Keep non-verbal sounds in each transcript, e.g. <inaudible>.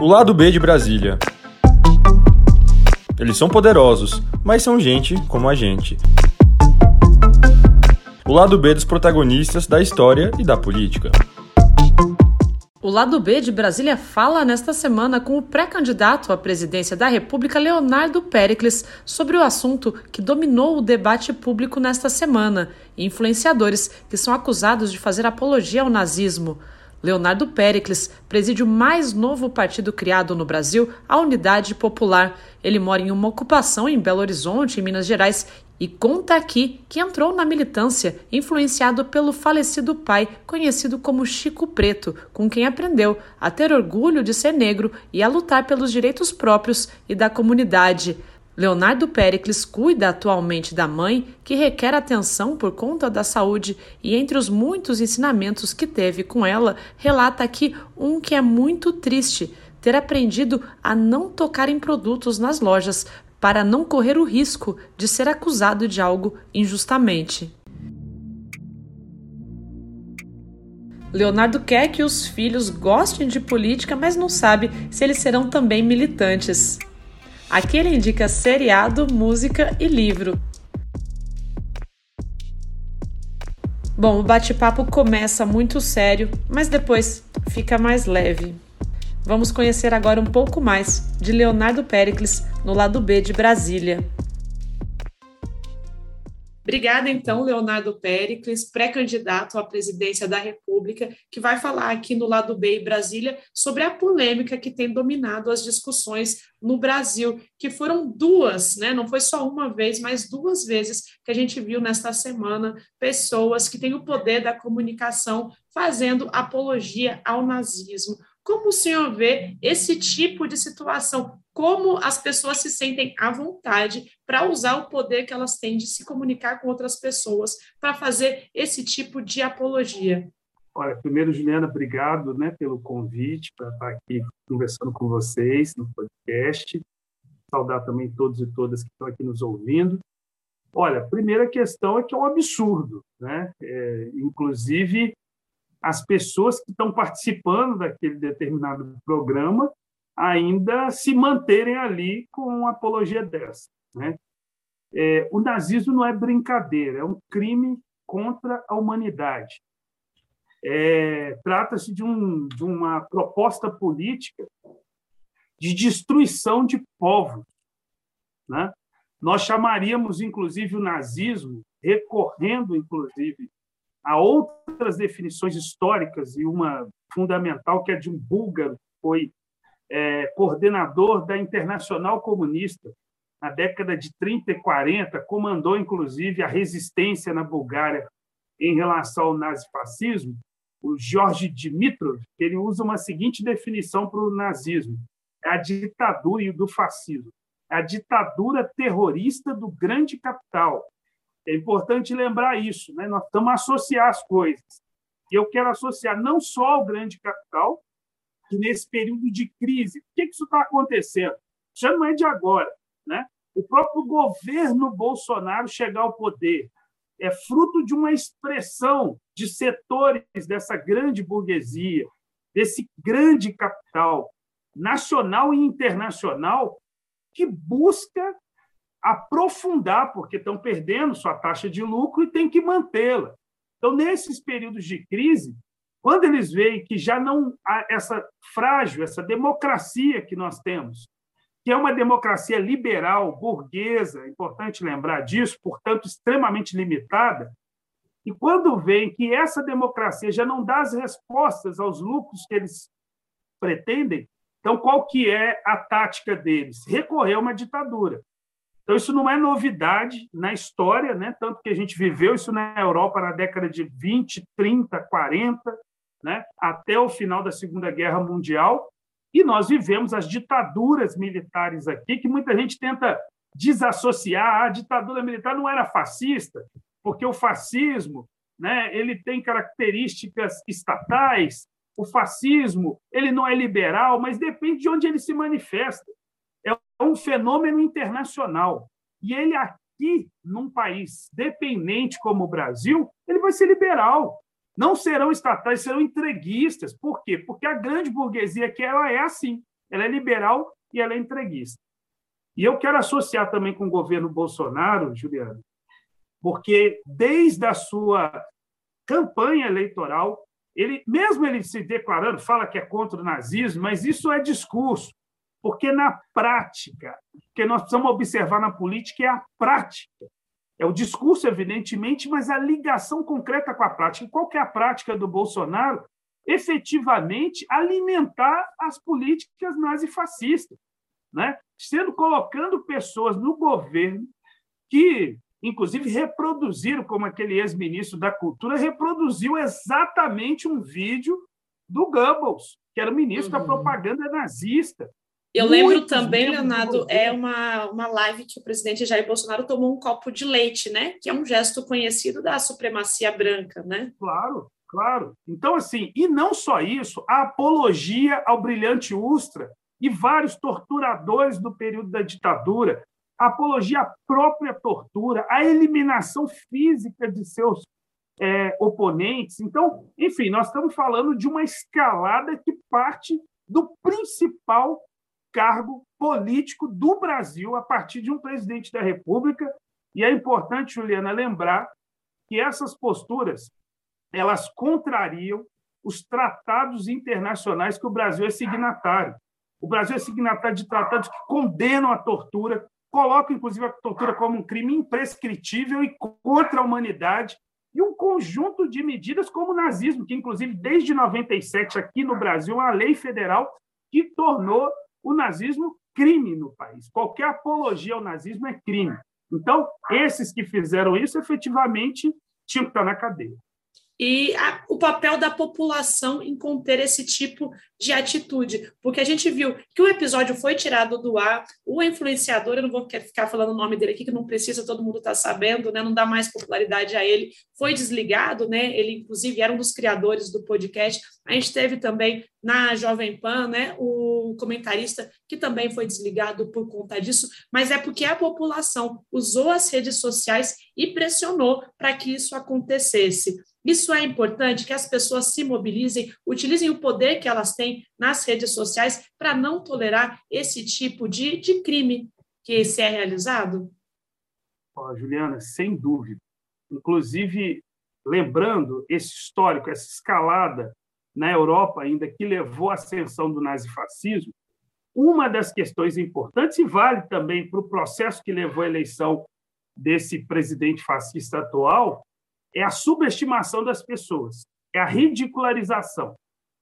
O lado B de Brasília. Eles são poderosos, mas são gente como a gente. O lado B dos protagonistas da história e da política. O lado B de Brasília fala nesta semana com o pré-candidato à presidência da República, Leonardo Pericles, sobre o assunto que dominou o debate público nesta semana: influenciadores que são acusados de fazer apologia ao nazismo. Leonardo Pericles preside o mais novo partido criado no Brasil, a Unidade Popular. Ele mora em uma ocupação em Belo Horizonte, em Minas Gerais, e conta aqui que entrou na militância influenciado pelo falecido pai, conhecido como Chico Preto, com quem aprendeu a ter orgulho de ser negro e a lutar pelos direitos próprios e da comunidade. Leonardo Pericles cuida atualmente da mãe, que requer atenção por conta da saúde, e entre os muitos ensinamentos que teve com ela, relata aqui um que é muito triste: ter aprendido a não tocar em produtos nas lojas para não correr o risco de ser acusado de algo injustamente. Leonardo quer que os filhos gostem de política, mas não sabe se eles serão também militantes. Aqui ele indica seriado, música e livro. Bom, o bate-papo começa muito sério, mas depois fica mais leve. Vamos conhecer agora um pouco mais de Leonardo Pericles no lado B de Brasília. Obrigada, então, Leonardo Pericles, pré-candidato à presidência da República, que vai falar aqui no lado B em Brasília sobre a polêmica que tem dominado as discussões no Brasil, que foram duas, né? Não foi só uma vez, mas duas vezes que a gente viu nesta semana pessoas que têm o poder da comunicação fazendo apologia ao nazismo. Como o senhor vê esse tipo de situação? Como as pessoas se sentem à vontade para usar o poder que elas têm de se comunicar com outras pessoas para fazer esse tipo de apologia? Olha, primeiro, Juliana, obrigado né, pelo convite para estar aqui conversando com vocês no podcast. Saudar também todos e todas que estão aqui nos ouvindo. Olha, primeira questão é que é um absurdo. Né? É, inclusive, as pessoas que estão participando daquele determinado programa ainda se manterem ali com uma apologia dessa. Né? É, o nazismo não é brincadeira, é um crime contra a humanidade. É, Trata-se de, um, de uma proposta política de destruição de povos. Né? Nós chamaríamos, inclusive, o nazismo, recorrendo, inclusive, Há outras definições históricas, e uma fundamental, que é de um búlgaro, que foi é, coordenador da Internacional Comunista na década de 30 e 40, comandou, inclusive, a resistência na Bulgária em relação ao nazifascismo, o Jorge Dimitrov, ele usa uma seguinte definição para o nazismo: é a ditadura do fascismo, é a ditadura terrorista do grande capital, é importante lembrar isso, né? nós estamos a associar as coisas. E eu quero associar não só ao grande capital, que nesse período de crise, por que isso está acontecendo? Já não é de agora. Né? O próprio governo Bolsonaro chegar ao poder é fruto de uma expressão de setores dessa grande burguesia, desse grande capital nacional e internacional que busca aprofundar, porque estão perdendo sua taxa de lucro e tem que mantê-la. Então, nesses períodos de crise, quando eles veem que já não há essa frágil, essa democracia que nós temos, que é uma democracia liberal, burguesa, é importante lembrar disso, portanto, extremamente limitada, e quando veem que essa democracia já não dá as respostas aos lucros que eles pretendem, então qual que é a tática deles? Recorrer a uma ditadura. Então, isso não é novidade na história, né? tanto que a gente viveu isso na Europa na década de 20, 30, 40, né? até o final da Segunda Guerra Mundial, e nós vivemos as ditaduras militares aqui, que muita gente tenta desassociar. Ah, a ditadura militar não era fascista, porque o fascismo né, ele tem características estatais, o fascismo ele não é liberal, mas depende de onde ele se manifesta é um fenômeno internacional. E ele aqui, num país dependente como o Brasil, ele vai ser liberal. não serão estatais, serão entreguistas. Por quê? Porque a grande burguesia que ela é assim, ela é liberal e ela é entreguista. E eu quero associar também com o governo Bolsonaro, Juliano, porque desde a sua campanha eleitoral, ele, mesmo ele se declarando, fala que é contra o nazismo, mas isso é discurso, porque na prática, o que nós precisamos observar na política é a prática. É o discurso, evidentemente, mas a ligação concreta com a prática. Qual que é a prática do Bolsonaro? Efetivamente alimentar as políticas nazifascistas, né? sendo colocando pessoas no governo que inclusive reproduziram, como aquele ex-ministro da Cultura reproduziu exatamente um vídeo do Goebbels, que era o ministro uhum. da propaganda nazista. Eu lembro também, Leonardo, é uma, uma live que o presidente Jair Bolsonaro tomou um copo de leite, né? Que é um gesto conhecido da supremacia branca, né? Claro, claro. Então, assim, e não só isso, a apologia ao brilhante Ustra e vários torturadores do período da ditadura a apologia à própria tortura, a eliminação física de seus é, oponentes. Então, enfim, nós estamos falando de uma escalada que parte do principal cargo político do Brasil a partir de um presidente da República. E é importante, Juliana, lembrar que essas posturas elas contrariam os tratados internacionais que o Brasil é signatário. O Brasil é signatário de tratados que condenam a tortura, coloca, inclusive, a tortura como um crime imprescritível e contra a humanidade, e um conjunto de medidas como o nazismo, que, inclusive, desde 97, aqui no Brasil, uma lei federal que tornou o nazismo crime no país. Qualquer apologia ao nazismo é crime. Então, esses que fizeram isso, efetivamente, tinham que estar na cadeia e a, o papel da população em conter esse tipo de atitude, porque a gente viu que o episódio foi tirado do ar, o influenciador, eu não vou ficar falando o nome dele aqui, que não precisa, todo mundo está sabendo, né, não dá mais popularidade a ele, foi desligado, né, ele inclusive era um dos criadores do podcast, a gente teve também na Jovem Pan, né, o comentarista que também foi desligado por conta disso, mas é porque a população usou as redes sociais e pressionou para que isso acontecesse. Isso é importante que as pessoas se mobilizem, utilizem o poder que elas têm nas redes sociais para não tolerar esse tipo de, de crime que se é realizado? Oh, Juliana, sem dúvida. Inclusive, lembrando esse histórico, essa escalada na Europa ainda que levou à ascensão do nazifascismo, uma das questões importantes, e vale também para o processo que levou à eleição desse presidente fascista atual, é a subestimação das pessoas, é a ridicularização.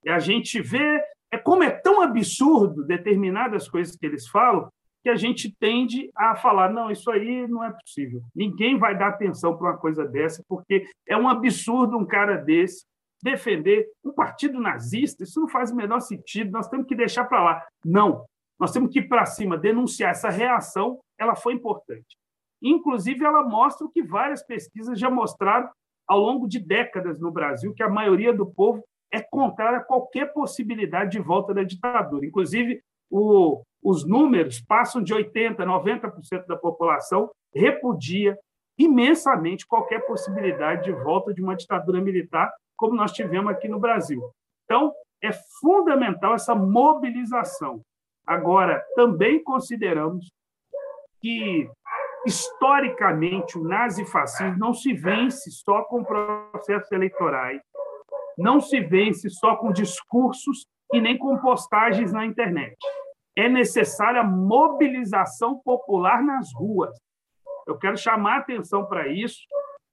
É a gente vê, é como é tão absurdo determinadas coisas que eles falam, que a gente tende a falar: não, isso aí não é possível. Ninguém vai dar atenção para uma coisa dessa, porque é um absurdo um cara desse defender um partido nazista. Isso não faz o menor sentido, nós temos que deixar para lá. Não, nós temos que ir para cima, denunciar. Essa reação ela foi importante. Inclusive, ela mostra o que várias pesquisas já mostraram ao longo de décadas no Brasil que a maioria do povo é contrária a qualquer possibilidade de volta da ditadura. Inclusive, o, os números passam de 80%, 90% da população repudia imensamente qualquer possibilidade de volta de uma ditadura militar, como nós tivemos aqui no Brasil. Então, é fundamental essa mobilização. Agora, também consideramos que historicamente, o nazifascismo não se vence só com processos eleitorais, não se vence só com discursos e nem com postagens na internet. É necessária mobilização popular nas ruas. Eu quero chamar a atenção para isso,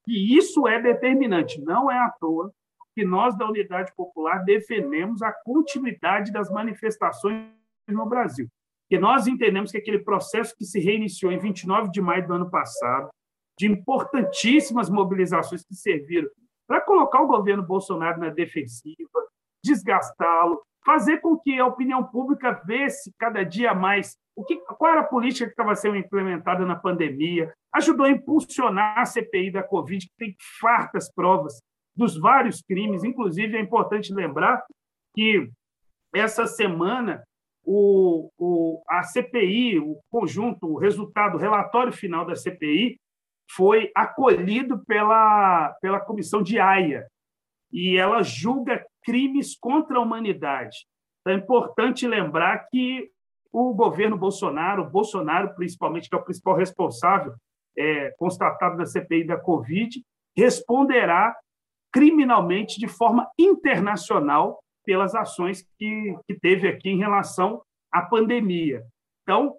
e isso é determinante. Não é à toa que nós, da Unidade Popular, defendemos a continuidade das manifestações no Brasil. Porque nós entendemos que aquele processo que se reiniciou em 29 de maio do ano passado, de importantíssimas mobilizações que serviram para colocar o governo Bolsonaro na defensiva, desgastá-lo, fazer com que a opinião pública vesse cada dia mais o que, qual era a política que estava sendo implementada na pandemia, ajudou a impulsionar a CPI da Covid, que tem fartas provas dos vários crimes. Inclusive, é importante lembrar que essa semana o, o, a CPI, o conjunto, o resultado, o relatório final da CPI foi acolhido pela, pela comissão de AIA. e ela julga crimes contra a humanidade. Então, é importante lembrar que o governo Bolsonaro, Bolsonaro principalmente, que é o principal responsável é, constatado da CPI da Covid, responderá criminalmente de forma internacional pelas ações que, que teve aqui em relação à pandemia. Então,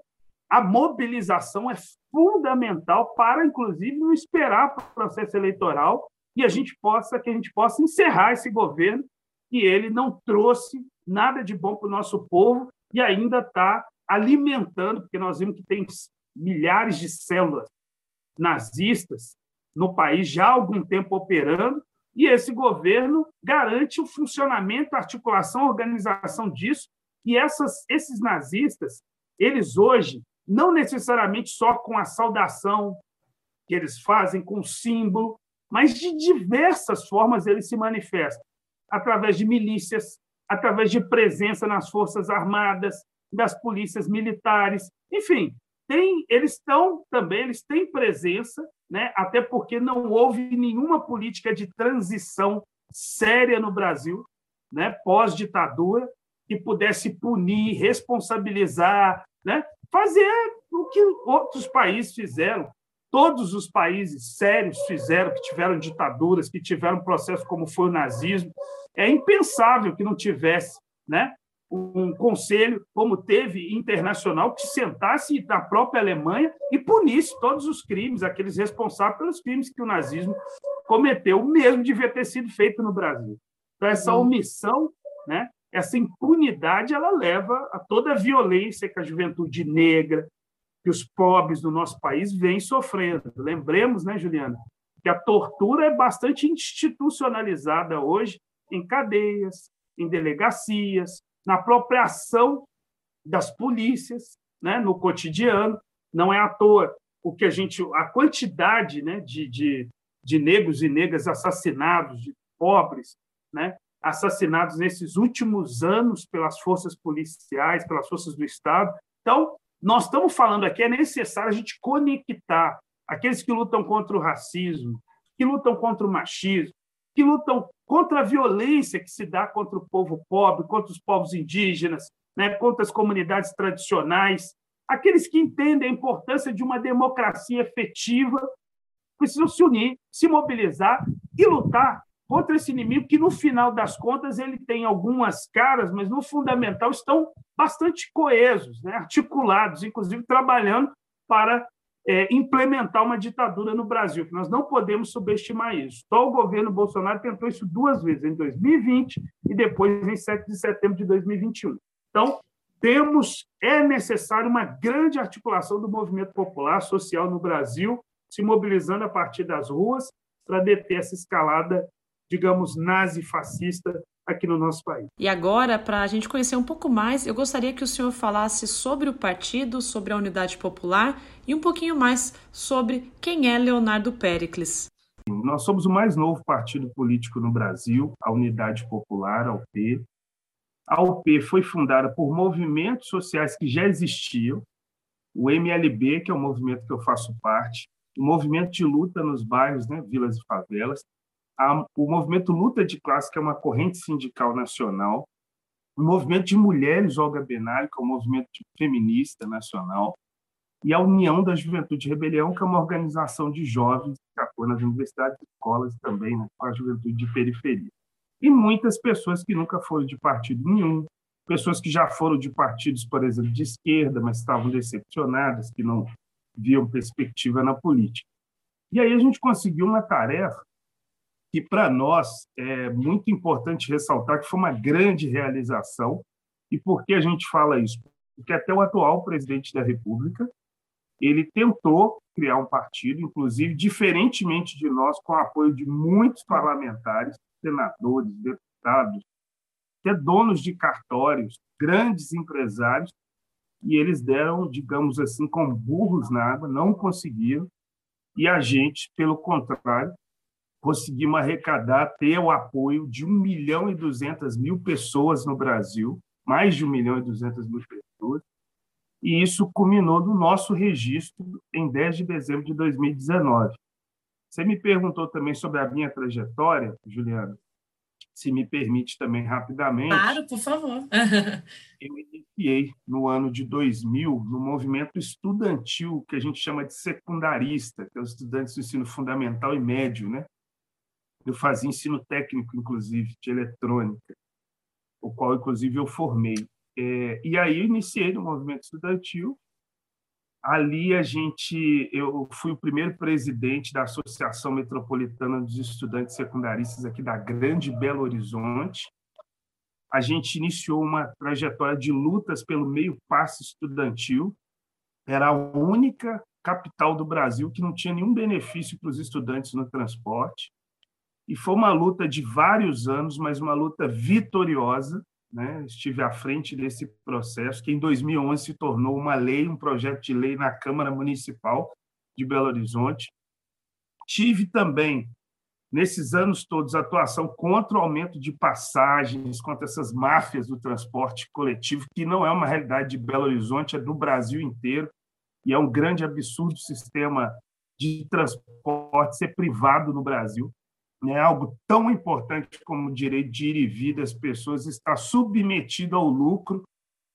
a mobilização é fundamental para, inclusive, não esperar o processo eleitoral e a gente possa que a gente possa encerrar esse governo que ele não trouxe nada de bom para o nosso povo e ainda está alimentando, porque nós vimos que tem milhares de células nazistas no país já há algum tempo operando, e esse governo garante o funcionamento, a articulação, a organização disso, e essas, esses nazistas, eles hoje, não necessariamente só com a saudação que eles fazem, com o símbolo, mas de diversas formas eles se manifestam, através de milícias, através de presença nas forças armadas, das polícias militares, enfim, tem, eles estão também, eles têm presença, né? até porque não houve nenhuma política de transição séria no Brasil, né? pós-ditadura, que pudesse punir, responsabilizar, né? fazer o que outros países fizeram. Todos os países sérios fizeram, que tiveram ditaduras, que tiveram processo como foi o nazismo. É impensável que não tivesse né? Um conselho, como teve internacional, que sentasse na própria Alemanha e punisse todos os crimes, aqueles responsáveis pelos crimes que o nazismo cometeu, o mesmo devia ter sido feito no Brasil. Então, essa uhum. omissão, né, essa impunidade, ela leva a toda a violência que a juventude negra, que os pobres do nosso país vêm sofrendo. Lembremos, né, Juliana, que a tortura é bastante institucionalizada hoje em cadeias, em delegacias, na própria ação das polícias, né, no cotidiano. Não é à toa o que a gente, a quantidade, né, de, de, de negros e negras assassinados, de pobres, né, assassinados nesses últimos anos pelas forças policiais, pelas forças do Estado. Então, nós estamos falando aqui, é necessário a gente conectar aqueles que lutam contra o racismo, que lutam contra o machismo, que lutam contra a violência que se dá contra o povo pobre, contra os povos indígenas, né, contra as comunidades tradicionais. Aqueles que entendem a importância de uma democracia efetiva precisam se unir, se mobilizar e lutar contra esse inimigo que, no final das contas, ele tem algumas caras, mas, no fundamental, estão bastante coesos, né, articulados, inclusive trabalhando para é, implementar uma ditadura no Brasil, que nós não podemos subestimar isso. Só o governo Bolsonaro tentou isso duas vezes, em 2020 e depois em 7 de setembro de 2021. Então, temos, é necessário uma grande articulação do movimento popular social no Brasil, se mobilizando a partir das ruas para deter essa escalada, digamos, nazi-fascista aqui no nosso país. E agora, para a gente conhecer um pouco mais, eu gostaria que o senhor falasse sobre o partido, sobre a Unidade Popular e um pouquinho mais sobre quem é Leonardo Pericles. Nós somos o mais novo partido político no Brasil, a Unidade Popular, a UP. A UP foi fundada por movimentos sociais que já existiam, o MLB, que é o movimento que eu faço parte, o movimento de luta nos bairros, né, vilas e favelas, a, o movimento Luta de Classe, que é uma corrente sindical nacional, o movimento de mulheres Olga Benali, que é um movimento feminista nacional, e a União da Juventude Rebelião, que é uma organização de jovens que atua nas universidades escolas também, né, com a juventude de periferia. E muitas pessoas que nunca foram de partido nenhum, pessoas que já foram de partidos, por exemplo, de esquerda, mas estavam decepcionadas, que não viam perspectiva na política. E aí a gente conseguiu uma tarefa que para nós é muito importante ressaltar que foi uma grande realização. E por que a gente fala isso? Porque até o atual presidente da República ele tentou criar um partido, inclusive diferentemente de nós, com o apoio de muitos parlamentares, senadores, deputados, até donos de cartórios, grandes empresários, e eles deram, digamos assim, com burros na água, não conseguiram. E a gente, pelo contrário, conseguimos arrecadar, ter o apoio de 1 milhão e 200 mil pessoas no Brasil, mais de 1 milhão e 200 mil pessoas, e isso culminou no nosso registro em 10 de dezembro de 2019. Você me perguntou também sobre a minha trajetória, Juliana. se me permite também rapidamente. Claro, por favor. <laughs> eu iniciei no ano de 2000 no movimento estudantil que a gente chama de secundarista, que é os estudantes do ensino fundamental e médio, né? Eu fazia ensino técnico, inclusive, de eletrônica, o qual, inclusive, eu formei. É, e aí iniciei no movimento estudantil. Ali a gente, eu fui o primeiro presidente da Associação Metropolitana dos Estudantes Secundaristas aqui da Grande Belo Horizonte. A gente iniciou uma trajetória de lutas pelo meio passe estudantil. Era a única capital do Brasil que não tinha nenhum benefício para os estudantes no transporte. E foi uma luta de vários anos, mas uma luta vitoriosa. Né? Estive à frente desse processo, que em 2011 se tornou uma lei, um projeto de lei na Câmara Municipal de Belo Horizonte. Tive também, nesses anos todos, atuação contra o aumento de passagens, contra essas máfias do transporte coletivo, que não é uma realidade de Belo Horizonte, é do Brasil inteiro, e é um grande absurdo o sistema de transporte ser privado no Brasil né, algo tão importante como o direito de ir e vir das pessoas está submetido ao lucro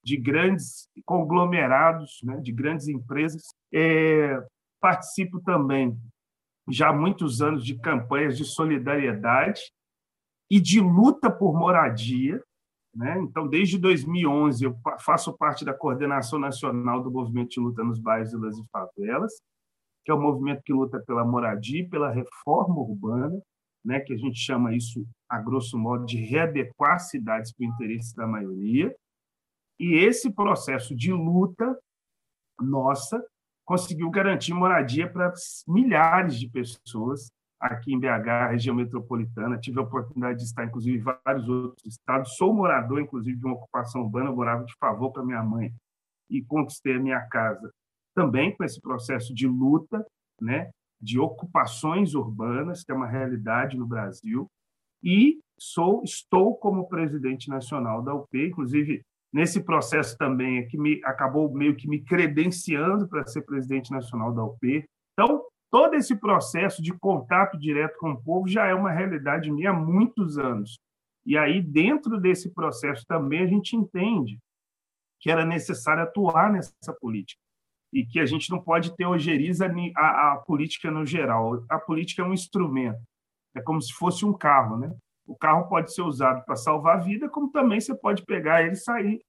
de grandes conglomerados, né, de grandes empresas. É, participo também já há muitos anos de campanhas de solidariedade e de luta por moradia. Né? Então, desde 2011, eu faço parte da coordenação nacional do movimento de luta nos bairros, vilas e favelas, que é o movimento que luta pela moradia e pela reforma urbana né, que a gente chama isso, a grosso modo, de readequar cidades para o interesse da maioria. E esse processo de luta nossa conseguiu garantir moradia para milhares de pessoas aqui em BH, região metropolitana. Tive a oportunidade de estar, inclusive, em vários outros estados. Sou morador, inclusive, de uma ocupação urbana, eu morava de favor para minha mãe e conquistei a minha casa também com esse processo de luta, né? De ocupações urbanas, que é uma realidade no Brasil, e sou estou como presidente nacional da UP, inclusive nesse processo também é que me acabou meio que me credenciando para ser presidente nacional da UP. Então, todo esse processo de contato direto com o povo já é uma realidade minha há muitos anos. E aí, dentro desse processo também, a gente entende que era necessário atuar nessa política e que a gente não pode ter ojeriza a, a política no geral. A política é um instrumento, é como se fosse um carro, né? O carro pode ser usado para salvar a vida, como também você pode pegar ele e sair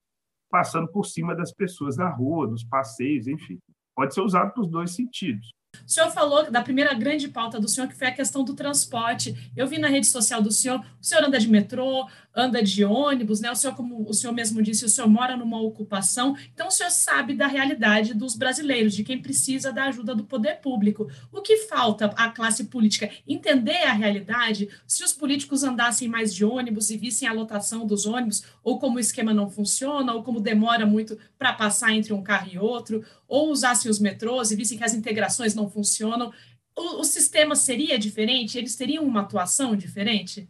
passando por cima das pessoas na rua, dos passeios, enfim. Pode ser usado para os dois sentidos. O senhor falou da primeira grande pauta do senhor, que foi a questão do transporte. Eu vi na rede social do senhor, o senhor anda de metrô, anda de ônibus, né? O senhor, como o senhor mesmo disse, o senhor mora numa ocupação, então o senhor sabe da realidade dos brasileiros, de quem precisa da ajuda do poder público. O que falta à classe política? Entender a realidade? Se os políticos andassem mais de ônibus e vissem a lotação dos ônibus, ou como o esquema não funciona, ou como demora muito para passar entre um carro e outro, ou usassem os metrôs e vissem que as integrações não funcionam, o, o sistema seria diferente? Eles teriam uma atuação diferente?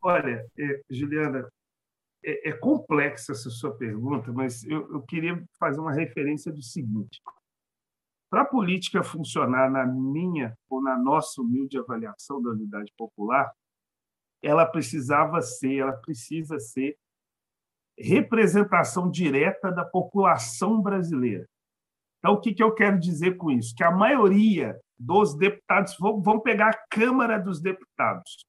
Olha, é, Juliana, é, é, complexa essa sua pergunta, mas eu, eu queria fazer uma referência do seguinte: para a política funcionar na minha ou na nossa humilde avaliação da unidade popular, ela precisava ser, ela precisa ser representação direta da população brasileira. Então, o que, que eu quero dizer com isso? Que a maioria dos deputados, vão pegar a Câmara dos Deputados,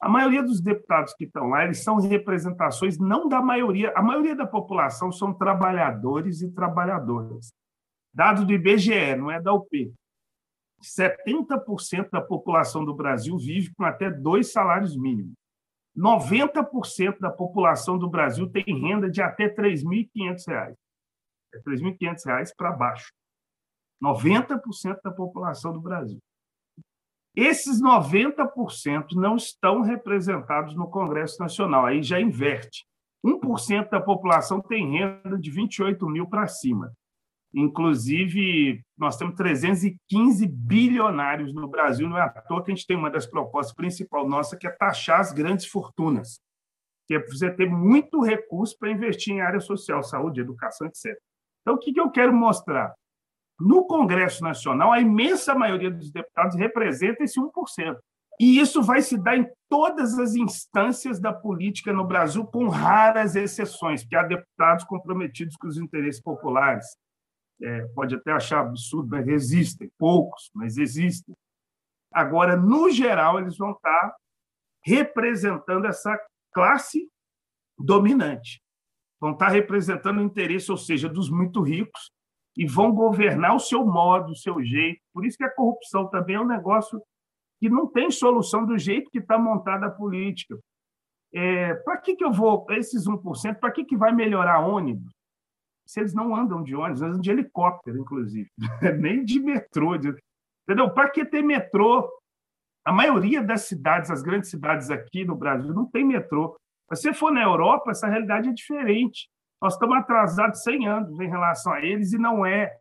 a maioria dos deputados que estão lá, eles são representações não da maioria, a maioria da população são trabalhadores e trabalhadoras. Dado do IBGE, não é da UP. 70% da população do Brasil vive com até dois salários mínimos. 90% da população do Brasil tem renda de até R$ 3.500. É R$ 3.500 para baixo. 90% da população do Brasil. Esses 90% não estão representados no Congresso Nacional, aí já inverte. 1% da população tem renda de 28 mil para cima. Inclusive, nós temos 315 bilionários no Brasil, não é à toa que a gente tem uma das propostas principais nossa, que é taxar as grandes fortunas, que é você ter muito recurso para investir em área social, saúde, educação, etc. Então, o que eu quero mostrar? No Congresso Nacional, a imensa maioria dos deputados representa esse 1%. E isso vai se dar em todas as instâncias da política no Brasil, com raras exceções, porque há deputados comprometidos com os interesses populares. É, pode até achar absurdo, mas existem, poucos, mas existem. Agora, no geral, eles vão estar representando essa classe dominante. Vão estar representando o interesse, ou seja, dos muito ricos, e vão governar o seu modo, o seu jeito. Por isso que a corrupção também é um negócio que não tem solução do jeito que está montada a política. É, para que, que eu vou, esses 1%, para que, que vai melhorar ônibus? Se eles não andam de ônibus, andam de helicóptero, inclusive, <laughs> nem de metrô. De, entendeu? Para que ter metrô? A maioria das cidades, as grandes cidades aqui no Brasil, não tem metrô. Se você for na Europa, essa realidade é diferente. Nós estamos atrasados 100 anos em relação a eles e não é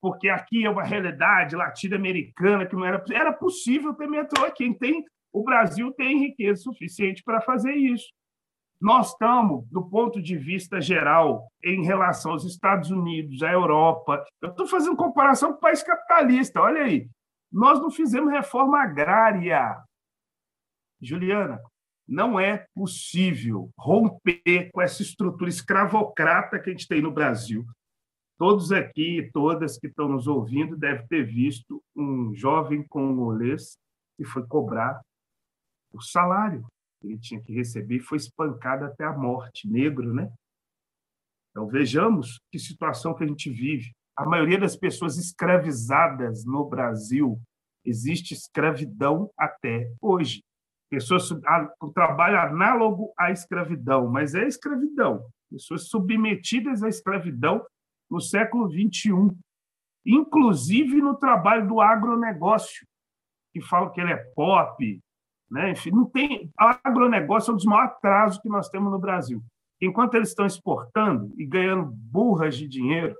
porque aqui é uma realidade latino-americana que não era era possível ter metrô aqui. Tem o Brasil tem riqueza suficiente para fazer isso. Nós estamos, do ponto de vista geral, em relação aos Estados Unidos, à Europa. Eu estou fazendo comparação com o país capitalista. Olha aí, nós não fizemos reforma agrária. Juliana, não é possível romper com essa estrutura escravocrata que a gente tem no Brasil. Todos aqui, todas que estão nos ouvindo, devem ter visto um jovem congolês que foi cobrar o salário que ele tinha que receber e foi espancado até a morte, negro, né? Então vejamos que situação que a gente vive. A maioria das pessoas escravizadas no Brasil existe escravidão até hoje pessoas o trabalho análogo à escravidão, mas é escravidão. Pessoas submetidas à escravidão no século XXI, inclusive no trabalho do agronegócio, que fala que ele é pop, né? Enfim, não tem agronegócio é um dos maiores atrasos que nós temos no Brasil. Enquanto eles estão exportando e ganhando burras de dinheiro,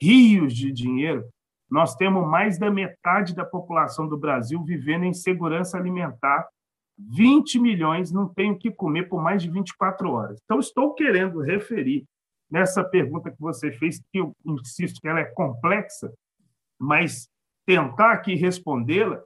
rios de dinheiro, nós temos mais da metade da população do Brasil vivendo em segurança alimentar 20 milhões não têm o que comer por mais de 24 horas. Então, estou querendo referir nessa pergunta que você fez, que eu insisto que ela é complexa, mas tentar aqui respondê-la,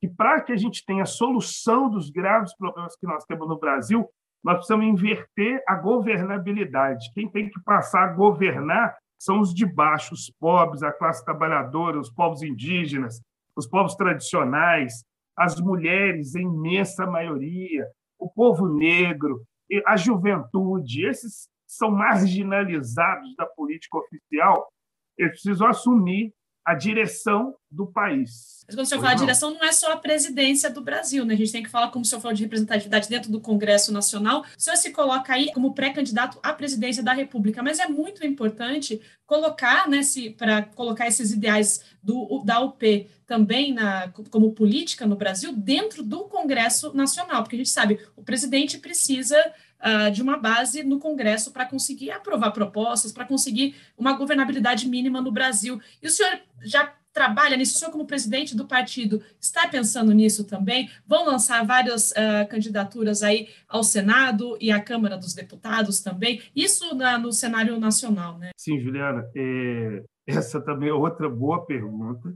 que para que a gente tenha solução dos graves problemas que nós temos no Brasil, nós precisamos inverter a governabilidade. Quem tem que passar a governar são os de baixo, os pobres, a classe trabalhadora, os povos indígenas, os povos tradicionais, as mulheres, em imensa maioria, o povo negro, a juventude, esses são marginalizados da política oficial, eles precisam assumir a direção do país. Mas quando o senhor fala não. direção, não é só a presidência do Brasil, né? A gente tem que falar, como o senhor falou, de representatividade dentro do Congresso Nacional. O senhor se coloca aí como pré-candidato à presidência da República, mas é muito importante colocar, né, para colocar esses ideais do, da UP também na, como política no Brasil dentro do Congresso Nacional, porque a gente sabe, o presidente precisa uh, de uma base no Congresso para conseguir aprovar propostas, para conseguir uma governabilidade mínima no Brasil. E o senhor já trabalha nisso, o senhor como presidente do partido está pensando nisso também? Vão lançar várias uh, candidaturas aí ao Senado e à Câmara dos Deputados também, isso na, no cenário nacional, né? Sim, Juliana, é, <laughs> essa também é outra boa pergunta.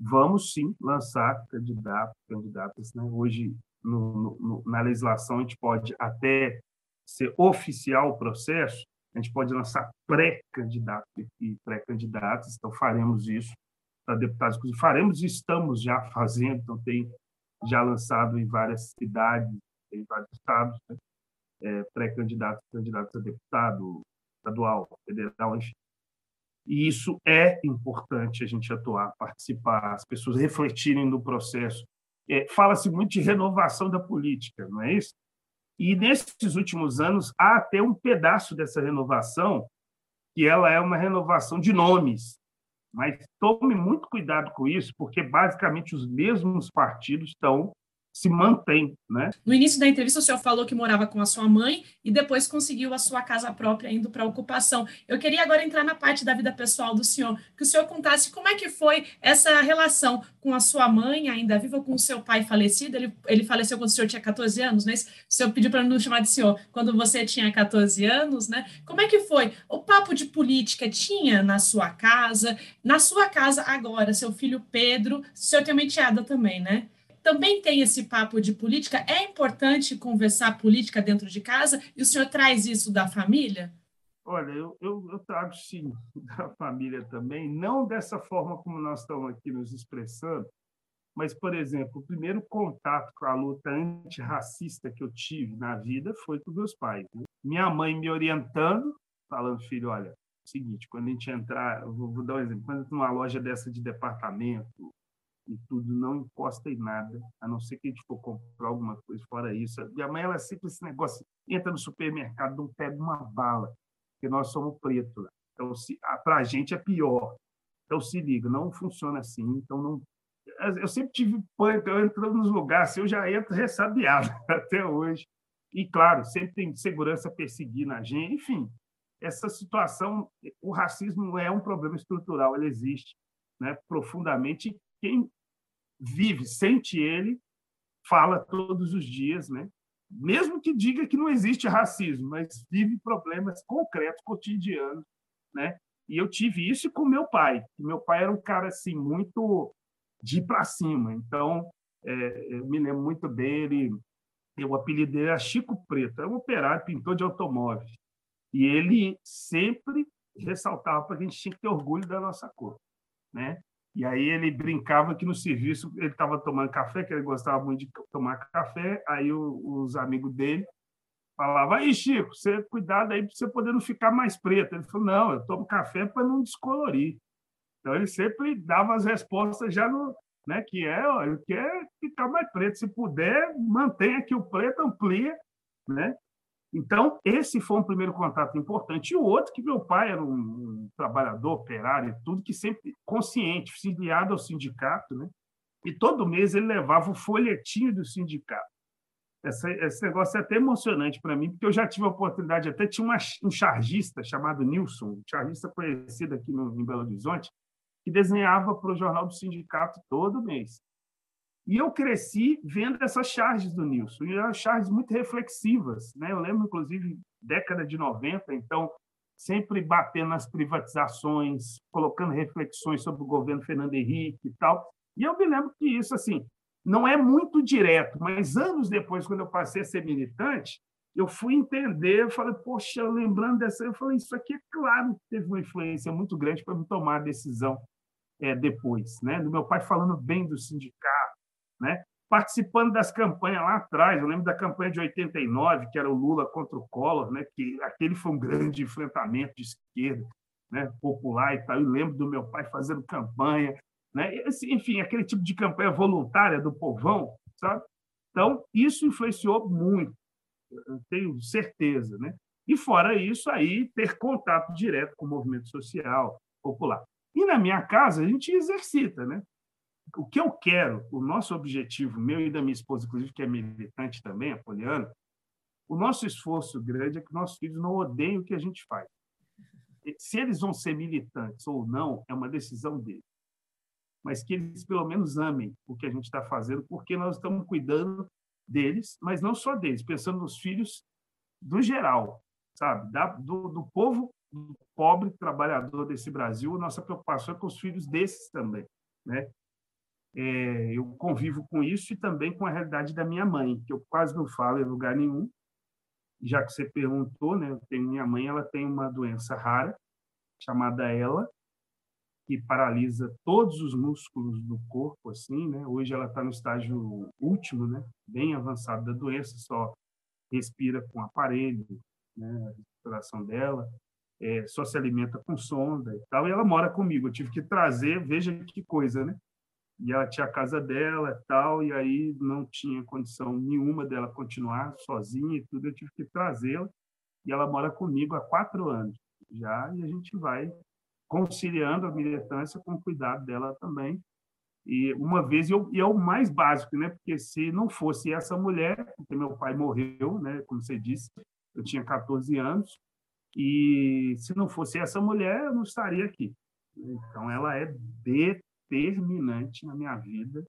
Vamos sim lançar candidatos, candidatas. Né? Hoje, no, no, na legislação, a gente pode até ser oficial o processo, a gente pode lançar pré-candidatos e pré-candidatas, então faremos isso para deputados, faremos e estamos já fazendo, então tem já lançado em várias cidades, em vários estados, né? é, pré-candidatos, candidatos a deputado estadual, federal, enfim. E isso é importante a gente atuar, participar, as pessoas refletirem no processo. É, Fala-se muito de renovação da política, não é isso? E nesses últimos anos há até um pedaço dessa renovação que ela é uma renovação de nomes. Mas tome muito cuidado com isso, porque basicamente os mesmos partidos estão se mantém, né? No início da entrevista, o senhor falou que morava com a sua mãe e depois conseguiu a sua casa própria indo para a ocupação. Eu queria agora entrar na parte da vida pessoal do senhor, que o senhor contasse como é que foi essa relação com a sua mãe, ainda viva, com o seu pai falecido. Ele, ele faleceu quando o senhor tinha 14 anos, né? O senhor pediu para não chamar de senhor quando você tinha 14 anos, né? Como é que foi? O papo de política tinha na sua casa? Na sua casa agora, seu filho Pedro, o senhor tem uma enteada também, né? Também tem esse papo de política? É importante conversar política dentro de casa? E o senhor traz isso da família? Olha, eu, eu, eu trago sim <laughs> da família também, não dessa forma como nós estamos aqui nos expressando, mas, por exemplo, o primeiro contato com a luta antirracista que eu tive na vida foi com meus pais. Né? Minha mãe me orientando, falando, filho, olha, é seguinte, quando a gente entrar, vou, vou dar um exemplo, quando numa loja dessa de departamento e tudo, não encosta em nada, a não ser que a gente for comprar alguma coisa fora isso. Minha mãe, ela é sempre esse negócio, entra no supermercado, não pega uma bala, porque nós somos pretos. Né? Então, para a gente é pior. Então, se liga, não funciona assim, então não eu sempre tive pânico, eu entro nos lugares, assim, eu já entro ressabiado <laughs> até hoje. E, claro, sempre tem segurança perseguindo a gente. Enfim, essa situação, o racismo é um problema estrutural, ele existe né, profundamente. Quem vive, sente ele, fala todos os dias, né? mesmo que diga que não existe racismo, mas vive problemas concretos, cotidianos. Né? E eu tive isso com meu pai. Meu pai era um cara assim muito de para cima. Então, é, eu me lembro muito dele, o apelido dele era Chico Preto, é um operário, pintor de automóveis. E ele sempre ressaltava para a gente tinha que ter orgulho da nossa cor. Né? E aí ele brincava que no serviço ele estava tomando café, que ele gostava muito de tomar café, aí o, os amigos dele falavam, aí Chico, você cuidado aí para você poder não ficar mais preto. Ele falou, não, eu tomo café para não descolorir. Então ele sempre dava as respostas já no, né, que é, ó, ele quer ficar mais preto, se puder, mantenha que o preto amplia, né? Então, esse foi um primeiro contato importante. E o outro, que meu pai era um, um trabalhador, operário tudo, que sempre consciente, filiado ao sindicato, né? E todo mês ele levava o folhetinho do sindicato. Essa, esse negócio é até emocionante para mim, porque eu já tive a oportunidade, até tinha uma, um chargista chamado Nilson, um chargista conhecido aqui no, em Belo Horizonte, que desenhava para o jornal do sindicato todo mês. E eu cresci vendo essas charges do Nilson, e eram charges muito reflexivas. Né? Eu lembro, inclusive, década de 90, então, sempre batendo nas privatizações, colocando reflexões sobre o governo Fernando Henrique e tal. E eu me lembro que isso, assim, não é muito direto, mas anos depois, quando eu passei a ser militante, eu fui entender, eu falei, poxa, lembrando dessa, eu falei, isso aqui é claro que teve uma influência muito grande para me tomar a decisão é, depois, né? Do meu pai falando bem do sindicato, né? Participando das campanhas lá atrás, eu lembro da campanha de 89, que era o Lula contra o Collor, né? Que aquele foi um grande enfrentamento de esquerda, né? Popular e tal. Eu lembro do meu pai fazendo campanha, né? Enfim, aquele tipo de campanha voluntária do povão, sabe? Então isso influenciou muito, tenho certeza, né? E fora isso aí ter contato direto com o movimento social popular. E na minha casa a gente exercita, né? O que eu quero, o nosso objetivo, meu e da minha esposa, inclusive, que é militante também, a Poliana, o nosso esforço grande é que nossos filhos não odeiem o que a gente faz. Se eles vão ser militantes ou não, é uma decisão deles. Mas que eles, pelo menos, amem o que a gente está fazendo, porque nós estamos cuidando deles, mas não só deles, pensando nos filhos do geral, sabe? Da, do, do povo pobre trabalhador desse Brasil, nossa preocupação é com os filhos desses também, né? É, eu convivo com isso e também com a realidade da minha mãe, que eu quase não falo em lugar nenhum. Já que você perguntou, né? Minha mãe, ela tem uma doença rara chamada ela, que paralisa todos os músculos do corpo, assim, né? Hoje ela está no estágio último, né? Bem avançado da doença, só respira com aparelho, né? A respiração dela é, só se alimenta com sonda e tal, e ela mora comigo. Eu tive que trazer, veja que coisa, né? E ela tinha a casa dela e tal, e aí não tinha condição nenhuma dela continuar sozinha e tudo, eu tive que trazê-la, e ela mora comigo há quatro anos já, e a gente vai conciliando a militância com o cuidado dela também. E uma vez, eu, e é o mais básico, né? Porque se não fosse essa mulher, porque meu pai morreu, né? Como você disse, eu tinha 14 anos, e se não fosse essa mulher, eu não estaria aqui. Então, ela é determinante na minha vida,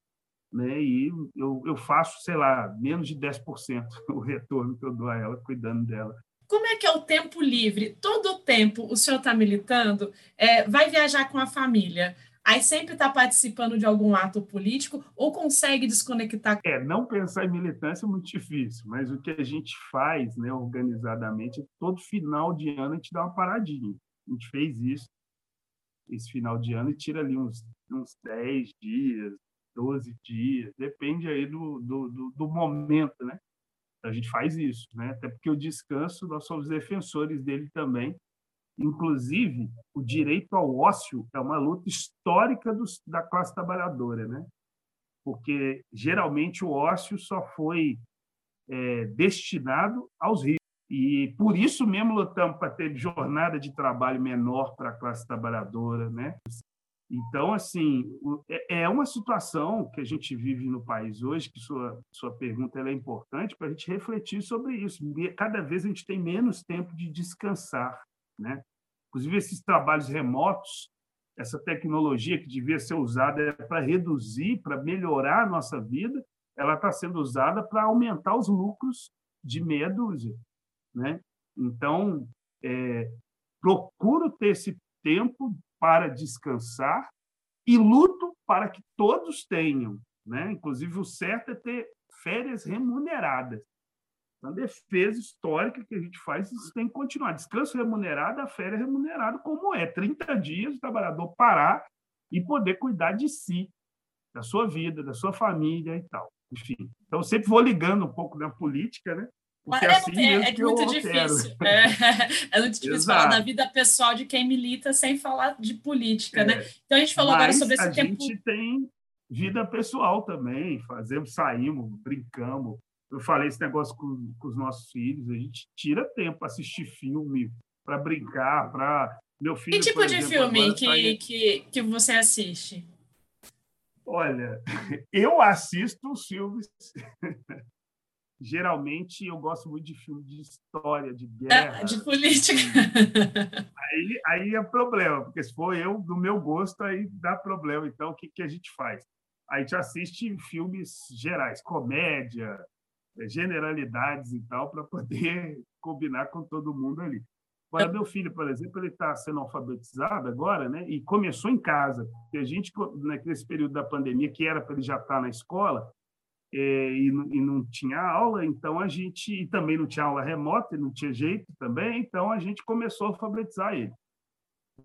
né? E eu, eu faço, sei lá, menos de 10% <laughs> o retorno que eu dou a ela, cuidando dela. Como é que é o tempo livre? Todo o tempo o senhor está militando, é, vai viajar com a família. aí sempre está participando de algum ato político ou consegue desconectar? É, não pensar em militância é muito difícil, mas o que a gente faz né, organizadamente, todo final de ano a gente dá uma paradinha. A gente fez isso esse final de ano e tira ali uns, uns 10 dias, 12 dias, depende aí do, do, do, do momento, né? A gente faz isso, né? Até porque o descanso, nós somos defensores dele também. Inclusive, o direito ao ócio é uma luta histórica dos, da classe trabalhadora, né? Porque geralmente o ócio só foi é, destinado aos ricos. E por isso mesmo lutamos para ter jornada de trabalho menor para a classe trabalhadora, né? Então, assim, é, é uma situação que a gente vive no país hoje, que sua, sua pergunta é importante para a gente refletir sobre isso. Cada vez a gente tem menos tempo de descansar, né? Inclusive, esses trabalhos remotos, essa tecnologia que devia ser usada para reduzir, para melhorar a nossa vida, ela está sendo usada para aumentar os lucros de meia dúzia. Né? Então, é, procuro ter esse tempo para descansar e luto para que todos tenham. Né? Inclusive, o certo é ter férias remuneradas. A defesa histórica que a gente faz, isso tem que continuar. Descanso remunerado, a férias remunerada, como é. 30 dias o trabalhador parar e poder cuidar de si, da sua vida, da sua família e tal. Enfim, então sempre vou ligando um pouco na política, né? Porque é, assim é, <laughs> é muito difícil. É, é, muito difícil Exato. falar da vida pessoal de quem milita sem falar de política, né? é. Então a gente falou Mas agora sobre esse a tempo. A gente tem vida pessoal também, fazemos, saímos, brincamos. Eu falei esse negócio com, com os nossos filhos, a gente tira tempo para assistir filme, para brincar, para meu filho. Que tipo de exemplo, filme que, tá... que, que você assiste? Olha, <laughs> eu assisto os filmes <laughs> geralmente eu gosto muito de filme de história, de guerra. de política. <laughs> Aí, aí é problema, porque se for eu, do meu gosto, aí dá problema. Então, o que, que a gente faz? A gente assiste filmes gerais, comédia, é, generalidades e tal, para poder <laughs> combinar com todo mundo ali. Agora, meu filho, por exemplo, ele está sendo alfabetizado agora, né? E começou em casa. Porque a gente, nesse período da pandemia, que era para ele já estar tá na escola, é, e, e, não tinha aula, então a gente e também não tinha aula remota, não tinha jeito também, então a gente começou a alfabetizar ele.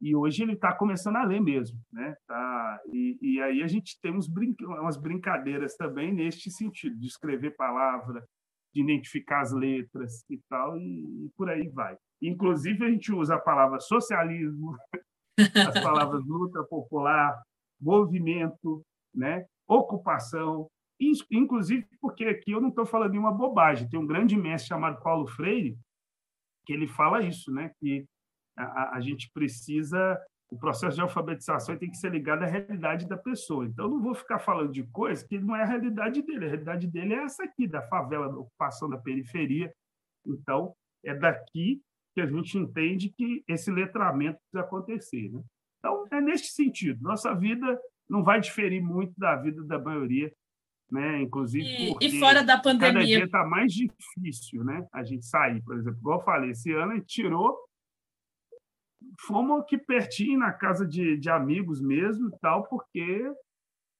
E hoje ele está começando a ler mesmo, né? Tá, e, e aí a gente tem uns brinca, umas brincadeiras também neste sentido, de escrever palavra, de identificar as letras e tal, e, e por aí vai. Inclusive a gente usa a palavra socialismo, <laughs> as palavras luta popular, movimento, né? ocupação, inclusive porque aqui eu não estou falando nenhuma bobagem. Tem um grande mestre chamado Paulo Freire que ele fala isso, né? Que a, a gente precisa o processo de alfabetização tem que ser ligado à realidade da pessoa. Então, eu não vou ficar falando de coisa que não é a realidade dele. A realidade dele é essa aqui, da favela, da ocupação da periferia. Então, é daqui que a gente entende que esse letramento precisa acontecer. Né? Então, é neste sentido. Nossa vida não vai diferir muito da vida da maioria né? Inclusive e, e fora da pandemia. Cada dia está mais difícil, né? A gente sair, por exemplo, igual eu falei, esse ano a gente tirou, fomos aqui pertinho na casa de, de amigos mesmo, tal, porque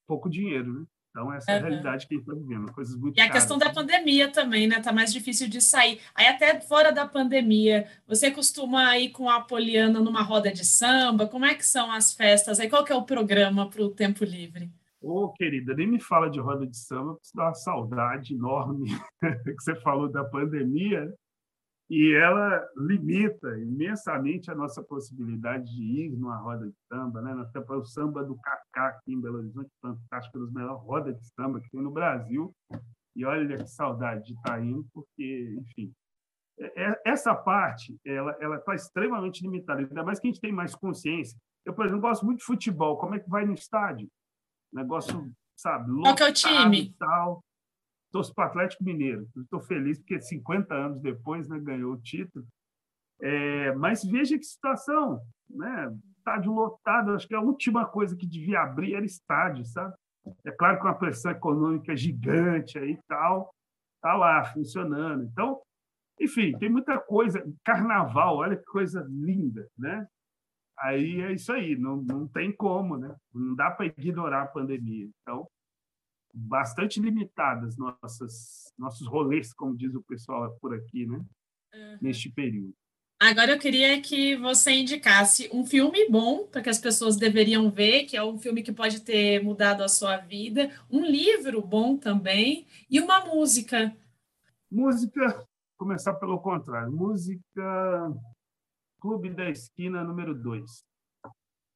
pouco dinheiro, né? Então, essa é a realidade que a gente está vivendo, coisas muito E a questão da pandemia também, né? Está mais difícil de sair. Aí, até fora da pandemia, você costuma ir com a Poliana numa roda de samba? Como é que são as festas? Aí, qual que é o programa para o tempo livre? Ô, oh, querida, nem me fala de roda de samba, porque dá uma saudade enorme <laughs> que você falou da pandemia, e ela limita imensamente a nossa possibilidade de ir numa roda de samba. Né? Nós temos o samba do Cacá aqui em Belo Horizonte, fantástico, das melhores rodas de samba que tem no Brasil. E olha que saudade de estar indo, porque, enfim, é, é, essa parte ela ela está extremamente limitada. Ainda mais que a gente tem mais consciência. Eu, por exemplo, gosto muito de futebol. Como é que vai no estádio? Negócio, sabe, Qual que é o time? tal. Torço para o Atlético Mineiro. Estou feliz porque 50 anos depois né, ganhou o título. É, mas veja que situação, né? Estádio lotado, acho que a última coisa que devia abrir era estádio, sabe? É claro que uma pressão econômica gigante aí tal, tá lá funcionando. Então, enfim, tem muita coisa. Carnaval, olha que coisa linda, né? Aí é isso aí, não, não tem como, né? Não dá para ignorar a pandemia. Então, bastante limitadas nossas nossos rolês, como diz o pessoal por aqui, né? Uhum. Neste período. Agora eu queria que você indicasse um filme bom para que as pessoas deveriam ver, que é um filme que pode ter mudado a sua vida, um livro bom também e uma música. Música, começar pelo contrário, música Clube da Esquina número 2,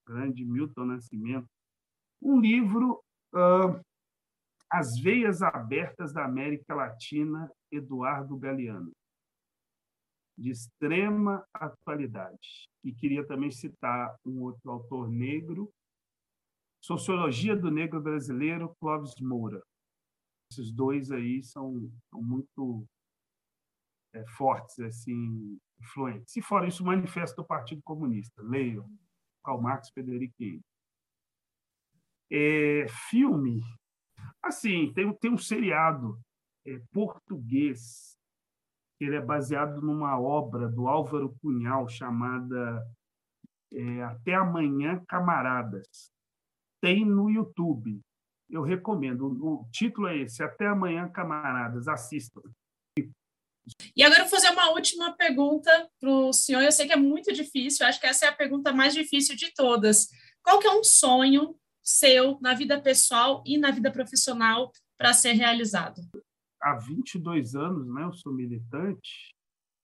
grande Milton Nascimento. Um livro, uh, As Veias Abertas da América Latina, Eduardo Galeano de extrema atualidade. E queria também citar um outro autor negro, Sociologia do Negro Brasileiro, Clóvis Moura. Esses dois aí são, são muito fortes, assim, influentes. E fora isso, o Manifesto do Partido Comunista. Leiam Karl Marx, Federico é, filme, assim, tem, tem um seriado é, português ele é baseado numa obra do Álvaro Cunhal chamada é, Até Amanhã, Camaradas. Tem no YouTube. Eu recomendo. O título é esse, Até Amanhã, Camaradas. Assistam. E agora eu vou fazer uma última pergunta para o senhor. Eu sei que é muito difícil, acho que essa é a pergunta mais difícil de todas. Qual que é um sonho seu na vida pessoal e na vida profissional para ser realizado? há 22 anos, né, eu sou militante,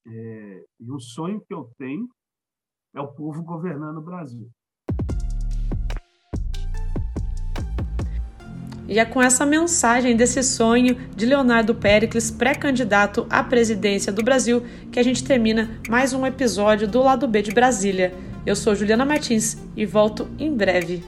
é, e o sonho que eu tenho é o povo governando o Brasil. E é com essa mensagem desse sonho de Leonardo Pericles, pré-candidato à presidência do Brasil, que a gente termina mais um episódio do Lado B de Brasília. Eu sou Juliana Martins e volto em breve.